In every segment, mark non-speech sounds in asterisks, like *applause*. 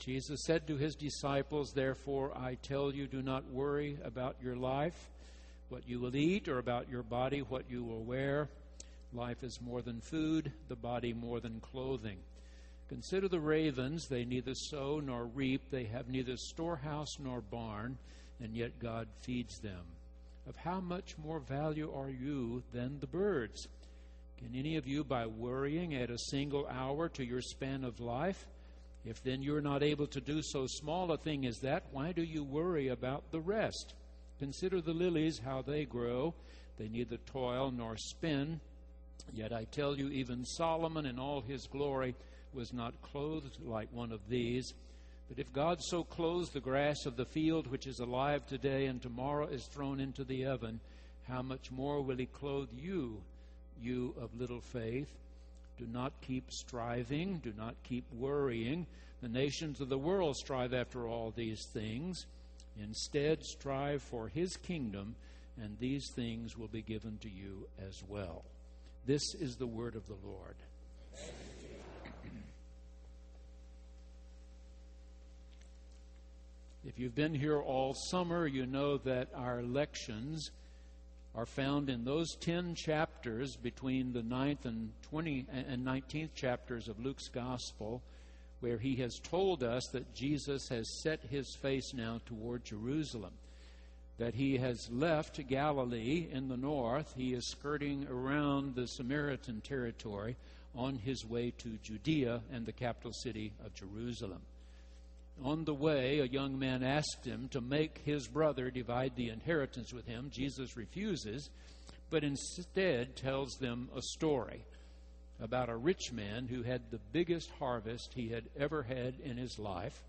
Jesus said to his disciples, Therefore I tell you, do not worry about your life, what you will eat, or about your body, what you will wear. Life is more than food, the body more than clothing. Consider the ravens, they neither sow nor reap, they have neither storehouse nor barn, and yet God feeds them. Of how much more value are you than the birds? Can any of you, by worrying, add a single hour to your span of life? If then you're not able to do so small a thing as that, why do you worry about the rest? Consider the lilies, how they grow. They neither toil nor spin. Yet I tell you, even Solomon in all his glory was not clothed like one of these. But if God so clothes the grass of the field, which is alive today and tomorrow is thrown into the oven, how much more will he clothe you, you of little faith? Do not keep striving. Do not keep worrying. The nations of the world strive after all these things. Instead, strive for his kingdom, and these things will be given to you as well. This is the word of the Lord. If you've been here all summer, you know that our lections are found in those 10 chapters between the 9th and 20 and 19th chapters of Luke's gospel where he has told us that Jesus has set his face now toward Jerusalem that he has left Galilee in the north he is skirting around the Samaritan territory on his way to Judea and the capital city of Jerusalem on the way, a young man asked him to make his brother divide the inheritance with him. Jesus refuses, but instead tells them a story about a rich man who had the biggest harvest he had ever had in his life.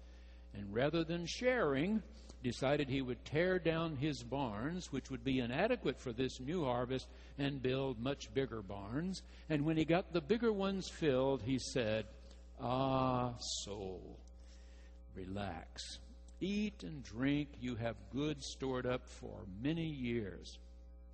And rather than sharing, decided he would tear down his barns, which would be inadequate for this new harvest, and build much bigger barns. And when he got the bigger ones filled, he said, Ah, soul relax. Eat and drink, you have goods stored up for many years.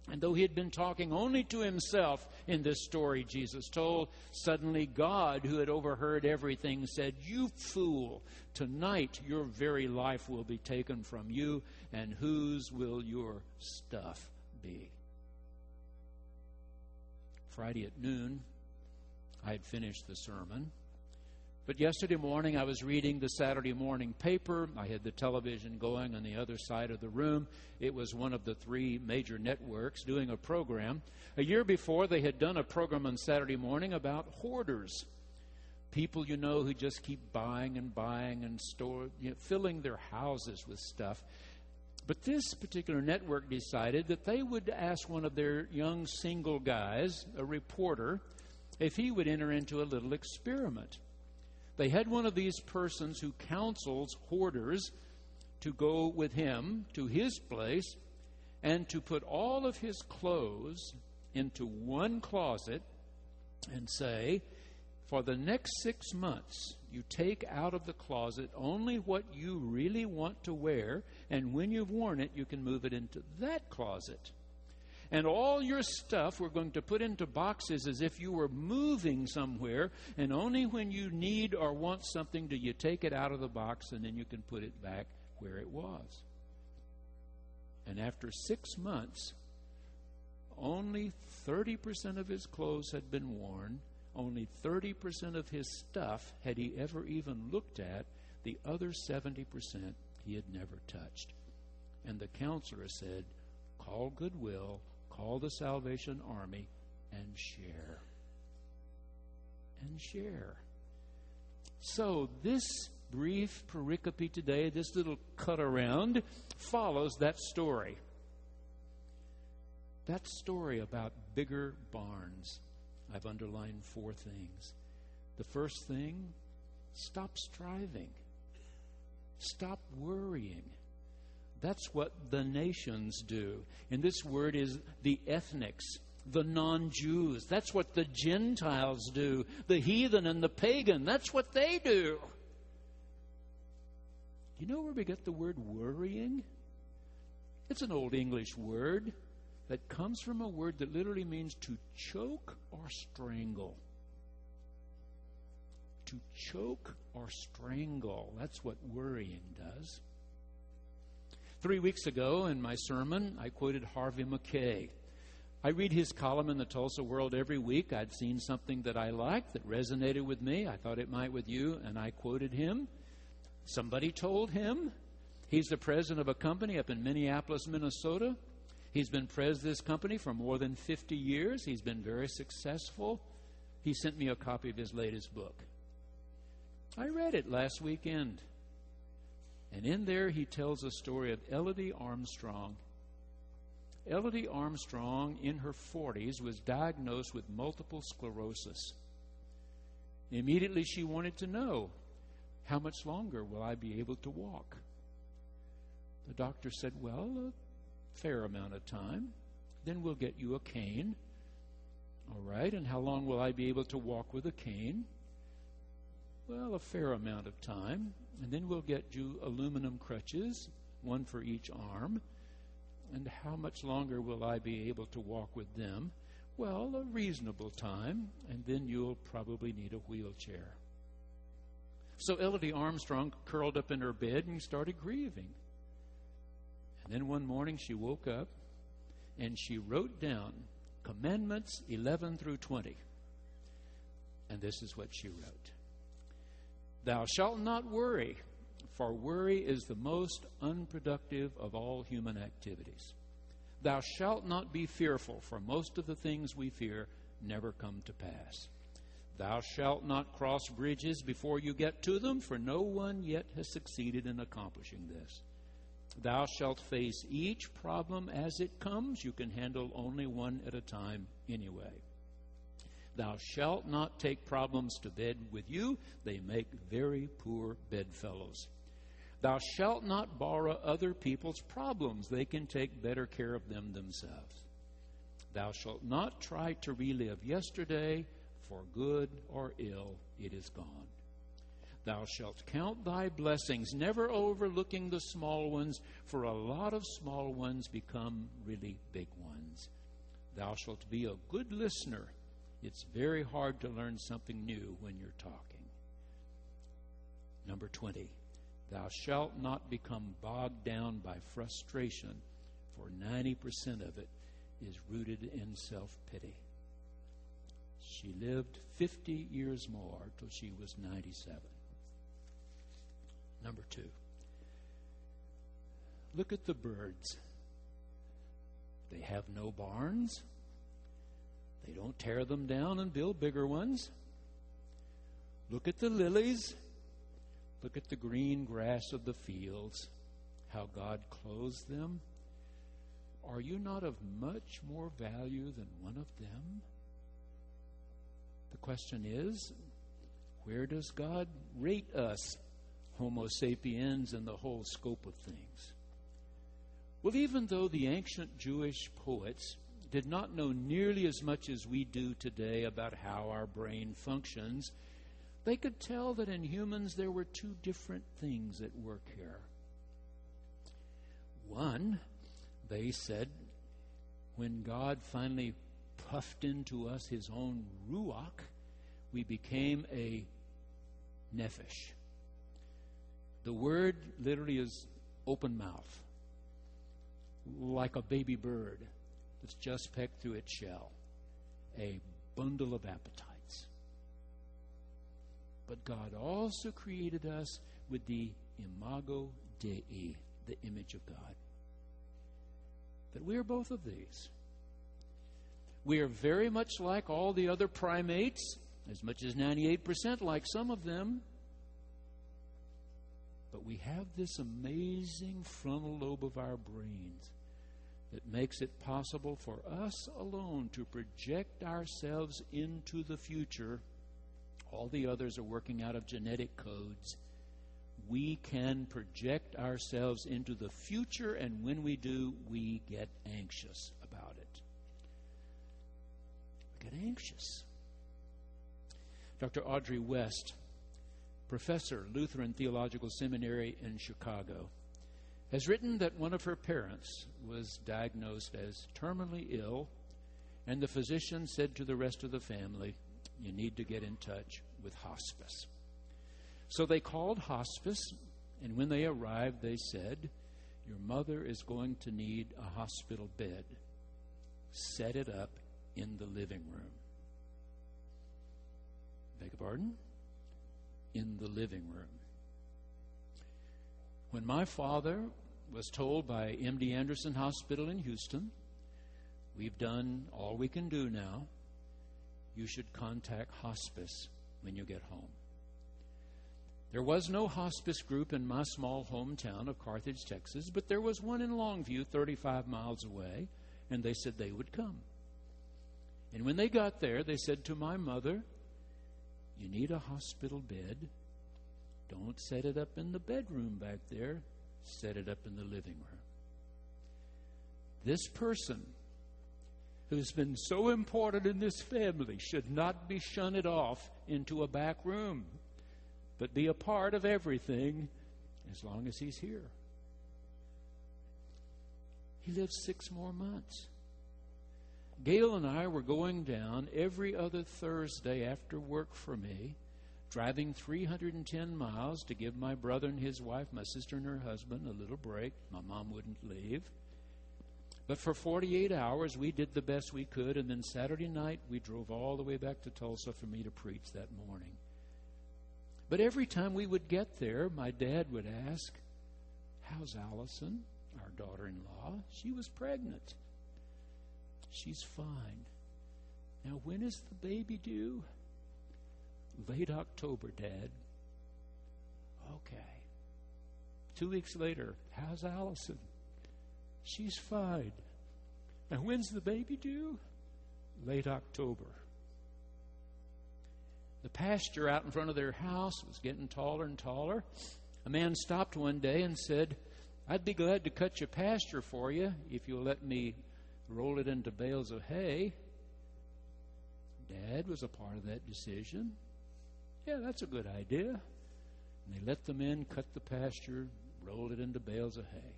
And though he had been talking only to himself in this story Jesus told, suddenly God, who had overheard everything, said, You fool, tonight your very life will be taken from you, and whose will your stuff be? Friday at noon, I had finished the sermon. But yesterday morning, I was reading the Saturday morning paper. I had the television going on the other side of the room. It was one of the three major networks doing a program. A year before, they had done a program on Saturday morning about hoarders. People you know who just keep buying and buying and store, you know, filling their houses with stuff. But this particular network decided that they would ask one of their young single guys, a reporter, if he would enter into a little experiment. They had one of these persons who counsels hoarders to go with him to his place and to put all of his clothes into one closet and say, For the next six months, you take out of the closet only what you really want to wear, and when you've worn it, you can move it into that closet. And all your stuff we're going to put into boxes as if you were moving somewhere, and only when you need or want something do you take it out of the box and then you can put it back where it was. And after six months, only 30% of his clothes had been worn, only 30% of his stuff had he ever even looked at, the other 70% he had never touched. And the counselor said, Call Goodwill, call the Salvation Army and share. And share. So, this brief pericope today, this little cut around, follows that story. That story about bigger barns. I've underlined four things. The first thing, stop striving. Stop worrying. That's what the nations do. And this word is the ethnics, the non Jews. That's what the Gentiles do. The heathen and the pagan, that's what they do. You know where we get the word worrying? It's an old English word that comes from a word that literally means to choke or strangle. to choke or strangle. That's what worrying does. Three weeks ago in my sermon, I quoted Harvey Mackay. I read his column in the Tulsa World every week. I'd seen something that I liked that resonated with me. I thought it might with you, and I quoted him. Somebody told him. He's the president of a company up in Minneapolis, Minnesota. He's been president of this company for more than 50 years. He's been very successful. He sent me a copy of his latest book. I read it last weekend. And in there, he tells a story of Elodie Armstrong. Elodie Armstrong, in her 40s, was diagnosed with multiple sclerosis. Immediately, she wanted to know how much longer will I be able to walk? The doctor said, Well, a fair amount of time. Then we'll get you a cane. All right, and how long will I be able to walk with a cane? Well, a fair amount of time. And then we'll get you aluminum crutches, one for each arm. And how much longer will I be able to walk with them? Well, a reasonable time, and then you'll probably need a wheelchair. So Elodie Armstrong curled up in her bed and started grieving. And then one morning she woke up and she wrote down Commandments 11 through 20. And this is what she wrote Thou shalt not worry, for worry is the most unproductive of all human activities. Thou shalt not be fearful, for most of the things we fear never come to pass. Thou shalt not cross bridges before you get to them, for no one yet has succeeded in accomplishing this. Thou shalt face each problem as it comes. You can handle only one at a time anyway. Thou shalt not take problems to bed with you, they make very poor bedfellows. Thou shalt not borrow other people's problems, they can take better care of them themselves. Thou shalt not try to relive yesterday, for good or ill it is gone. Thou shalt count thy blessings, never overlooking the small ones, for a lot of small ones become really big ones. Thou shalt be a good listener it's very hard to learn something new when you're talking. Number 20, thou shalt not become bogged down by frustration, for 90% of it is rooted in self pity. She lived 50 years more till she was 97. Number two, look at the birds. They have no barns, they don't tear them down and build bigger ones. Look at the lilies. Look at the green grass of the fields, how God clothes them. Are you not of much more value than one of them? The question is where does God rate us, Homo sapiens, in the whole scope of things? Well, even though the ancient Jewish poets did not know nearly as much as we do today about how our brain functions, they could tell that in humans there were two different things at work here. One, they said, when God finally puffed into us his own ruach, we became a nephesh. The word literally is open mouth, like a baby bird just pecked through its shell, a bundle of appetites. But God also created us with the imago Dei, the image of God. That we are both of these. We are very much like all the other primates, as much as 98% like some of them. But we have this amazing frontal lobe of our brains that makes it possible for us alone to project ourselves into the future. All the others are working out of genetic codes. We can project ourselves into the future, and when we do, we get anxious about it. We get anxious. Dr. Audrey West, professor, Lutheran Theological Seminary in Chicago, has written that one of her parents was diagnosed as terminally ill, and the physician said to the rest of the family, You need to get in touch with hospice. So they called hospice, and when they arrived, they said, Your mother is going to need a hospital bed. Set it up in the living room. Beg your pardon? In the living room. When my father was told by MD Anderson Hospital in Houston, we've done all we can do now, you should contact hospice when you get home. There was no hospice group in my small hometown of Carthage, Texas, but there was one in Longview, 35 miles away, and they said they would come. And when they got there, they said to my mother, You need a hospital bed. Don't set it up in the bedroom back there, set it up in the living room. This person who's been so important in this family should not be shunted off into a back room, but be a part of everything as long as he's here. He lives six more months. Gail and I were going down every other Thursday after work for me, driving 310 miles to give my brother and his wife, my sister and her husband, a little break. My mom wouldn't leave. But for 48 hours, we did the best we could, and then Saturday night, we drove all the way back to Tulsa for me to preach that morning. But every time we would get there, my dad would ask, How's Allison, our daughter in law? She was pregnant. She's fine. Now, when is the baby due? Late October, Dad. Okay. Two weeks later, how's Allison? She's fine. Now, when's the baby due? Late October. The pasture out in front of their house was getting taller and taller. A man stopped one day and said, I'd be glad to cut your pasture for you if you'll let me roll it into bales of hay. Dad was a part of that decision. Yeah, that's a good idea. And they let the men cut the pasture, roll it into bales of hay.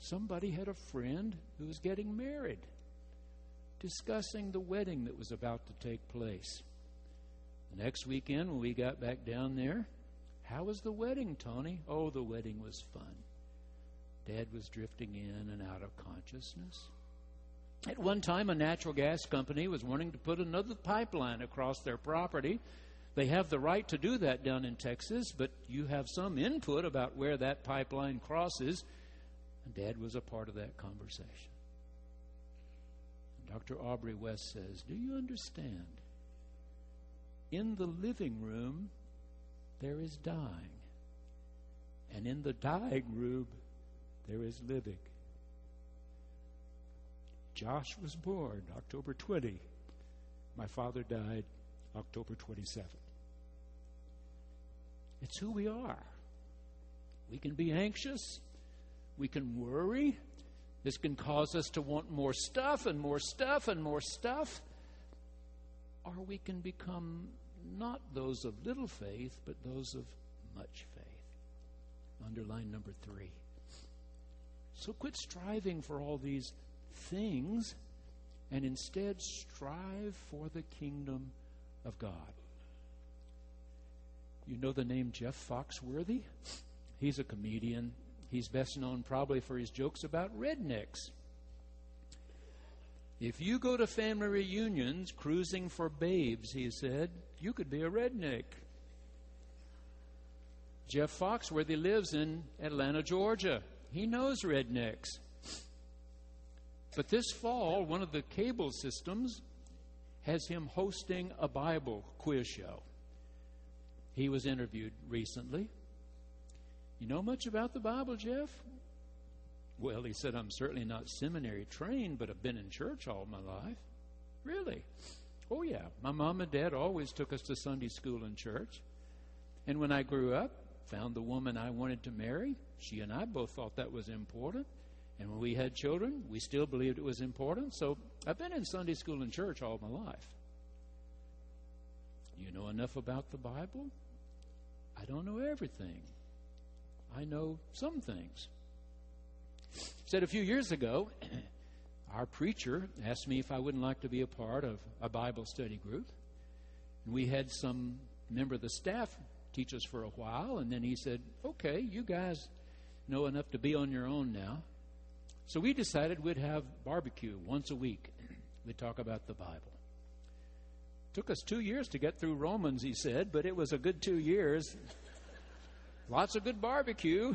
Somebody had a friend who was getting married, discussing the wedding that was about to take place. The next weekend, when we got back down there, how was the wedding, Tony? Oh, the wedding was fun. Dad was drifting in and out of consciousness. At one time, a natural gas company was wanting to put another pipeline across their property. They have the right to do that down in Texas, but you have some input about where that pipeline crosses. And Dad was a part of that conversation. Dr. Audrey West says, Do you understand? In the living room, there is dying. And in the dying room, there is living. Josh was born October 20. My father died October 27. It's who we are. We can be anxious. We can worry. This can cause us to want more stuff and more stuff and more stuff. Or we can become not those of little faith, but those of much faith. Underline number three. So quit striving for all these things and instead strive for the kingdom of God. You know the name Jeff Foxworthy? He's a comedian. He's best known probably for his jokes about rednecks. If you go to family reunions cruising for babes, he said, you could be a redneck. Jeff Foxworthy lives in Atlanta, Georgia. He knows rednecks. But this fall, one of the cable systems has him hosting a Bible quiz show. He was interviewed recently. You know much about the Bible, Jeff? Well, he said, I'm certainly not seminary trained, but I've been in church all my life. Really? Oh, yeah. My mom and dad always took us to Sunday school and church. And when I grew up, found the woman I wanted to marry. She and I both thought that was important. And when we had children, we still believed it was important. So I've been in Sunday school and church all my life. You know enough about the Bible? I don't know everything. I know some things. Said a few years ago, *clears throat* our preacher asked me if I wouldn't like to be a part of a Bible study group. And we had some member of the staff teach us for a while, and then he said, Okay, you guys know enough to be on your own now. So we decided we'd have barbecue once a week. We'd talk about the Bible. Took us two years to get through Romans, he said, but it was a good two years. Lots of good barbecue.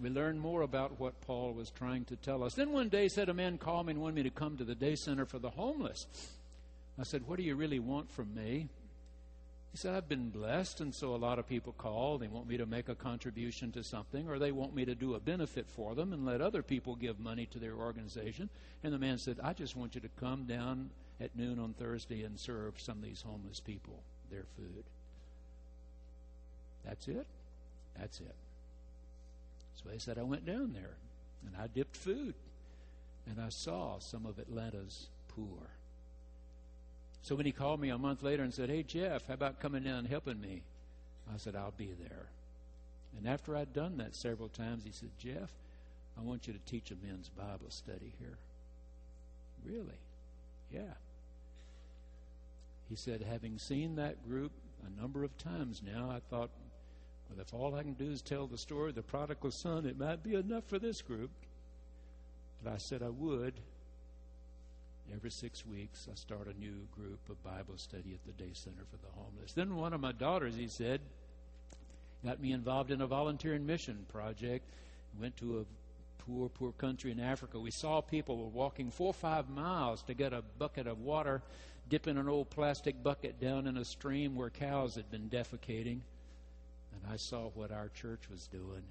We learned more about what Paul was trying to tell us. Then one day, said a man called me and wanted me to come to the day center for the homeless. I said, What do you really want from me? He said, I've been blessed, and so a lot of people call. They want me to make a contribution to something, or they want me to do a benefit for them and let other people give money to their organization. And the man said, I just want you to come down at noon on Thursday and serve some of these homeless people their food. That's it? That's it. So he said, I went down there and I dipped food and I saw some of Atlanta's poor. So when he called me a month later and said, Hey, Jeff, how about coming down and helping me? I said, I'll be there. And after I'd done that several times, he said, Jeff, I want you to teach a men's Bible study here. Really? Yeah. He said, having seen that group a number of times now, I thought, well, if all I can do is tell the story of the prodigal son, it might be enough for this group. But I said I would. Every six weeks, I start a new group of Bible study at the Day Center for the Homeless. Then one of my daughters, he said, got me involved in a volunteer and mission project. Went to a poor, poor country in Africa. We saw people were walking four or five miles to get a bucket of water, dipping an old plastic bucket down in a stream where cows had been defecating. And I saw what our church was doing.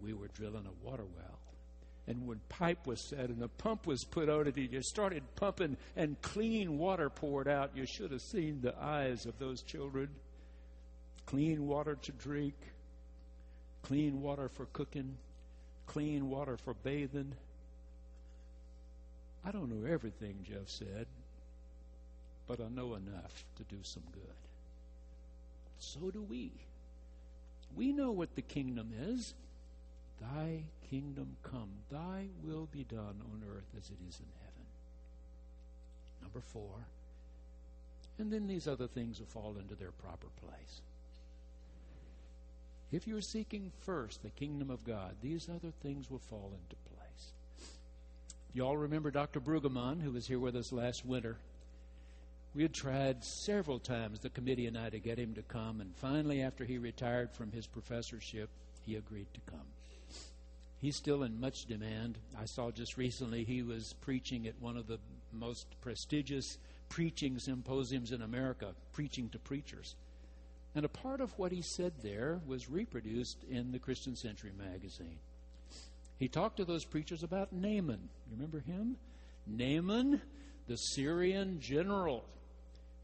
We were drilling a water well and when pipe was set and a pump was put on it, and you started pumping and clean water poured out, you should have seen the eyes of those children. Clean water to drink, clean water for cooking, clean water for bathing. I don't know everything, Jeff said, but I know enough to do some good. So do we. We know what the kingdom is. Thy kingdom come, thy will be done on earth as it is in heaven. Number four. And then these other things will fall into their proper place. If you're seeking first the kingdom of God, these other things will fall into place. You all remember Dr. Brueggemann, who was here with us last winter. We had tried several times, the committee and I, to get him to come, and finally, after he retired from his professorship, he agreed to come. He's still in much demand. I saw just recently he was preaching at one of the most prestigious preaching symposiums in America, preaching to preachers. And a part of what he said there was reproduced in the Christian Century magazine. He talked to those preachers about Naaman. You remember him? Naaman, the Syrian general,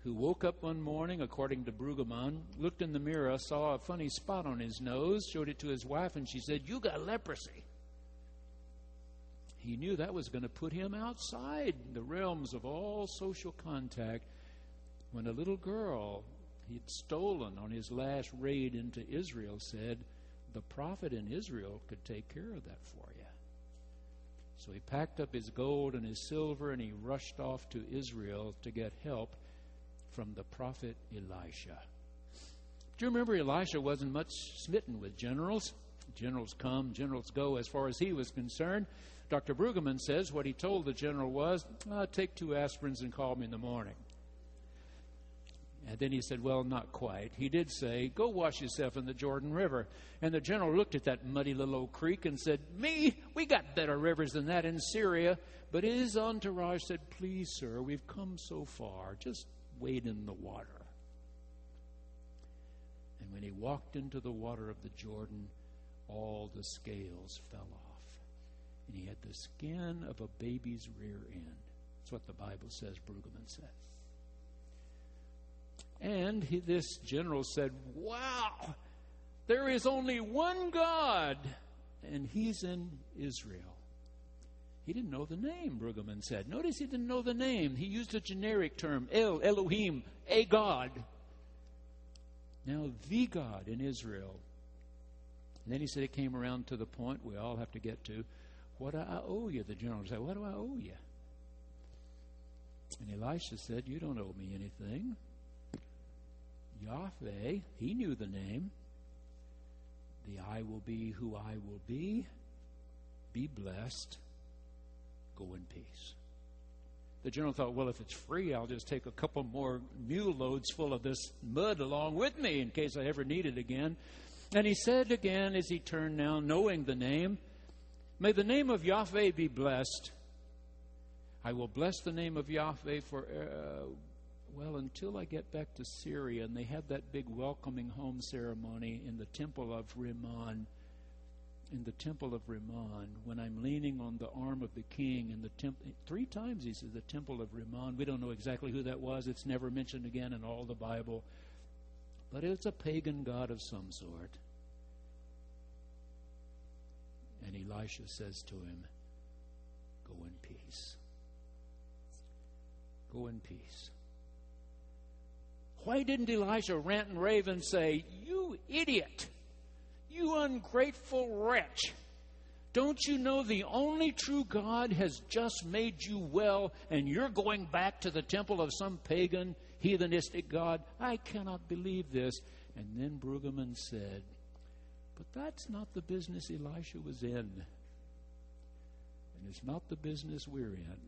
who woke up one morning, according to Brueggemann, looked in the mirror, saw a funny spot on his nose, showed it to his wife, and she said, You got leprosy. He knew that was going to put him outside the realms of all social contact when a little girl he'd stolen on his last raid into Israel said, The prophet in Israel could take care of that for you. So he packed up his gold and his silver and he rushed off to Israel to get help from the prophet Elisha. Do you remember Elisha wasn't much smitten with generals? Generals come, generals go, as far as he was concerned. Dr. Brueggemann says what he told the general was, oh, Take two aspirins and call me in the morning. And then he said, Well, not quite. He did say, Go wash yourself in the Jordan River. And the general looked at that muddy little old creek and said, Me? We got better rivers than that in Syria. But his entourage said, Please, sir, we've come so far. Just wade in the water. And when he walked into the water of the Jordan, all the scales fell off. And he had the skin of a baby's rear end. That's what the Bible says, Brueggemann says. And he, this general said, Wow, there is only one God, and he's in Israel. He didn't know the name, Brueggemann said. Notice he didn't know the name. He used a generic term, El, Elohim, a God. Now, the God in Israel. And then he said it came around to the point we all have to get to. What do I owe you? The general said, What do I owe you? And Elisha said, You don't owe me anything. Yahweh, he knew the name. The I will be who I will be. Be blessed. Go in peace. The general thought, well, if it's free, I'll just take a couple more mule loads full of this mud along with me in case I ever need it again. And he said again as he turned now, knowing the name, May the name of Yahweh be blessed. I will bless the name of Yahweh for, uh, well, until I get back to Syria. And they had that big welcoming home ceremony in the temple of Rimmon in the temple of Rimmon, when I'm leaning on the arm of the king in the temple, three times he says the temple of Rimmon. We don't know exactly who that was. It's never mentioned again in all the Bible. But it's a pagan god of some sort. And Elisha says to him, Go in peace. Go in peace. Why didn't Elisha rant and rave and say, You idiot! You ungrateful wretch. Don't you know the only true God has just made you well and you're going back to the temple of some pagan, heathenistic God? I cannot believe this. And then Brueggemann said, But that's not the business Elisha was in. And it's not the business we're in.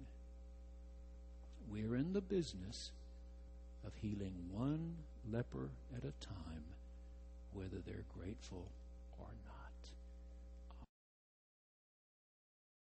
We're in the business of healing one leper at a time, whether they're grateful.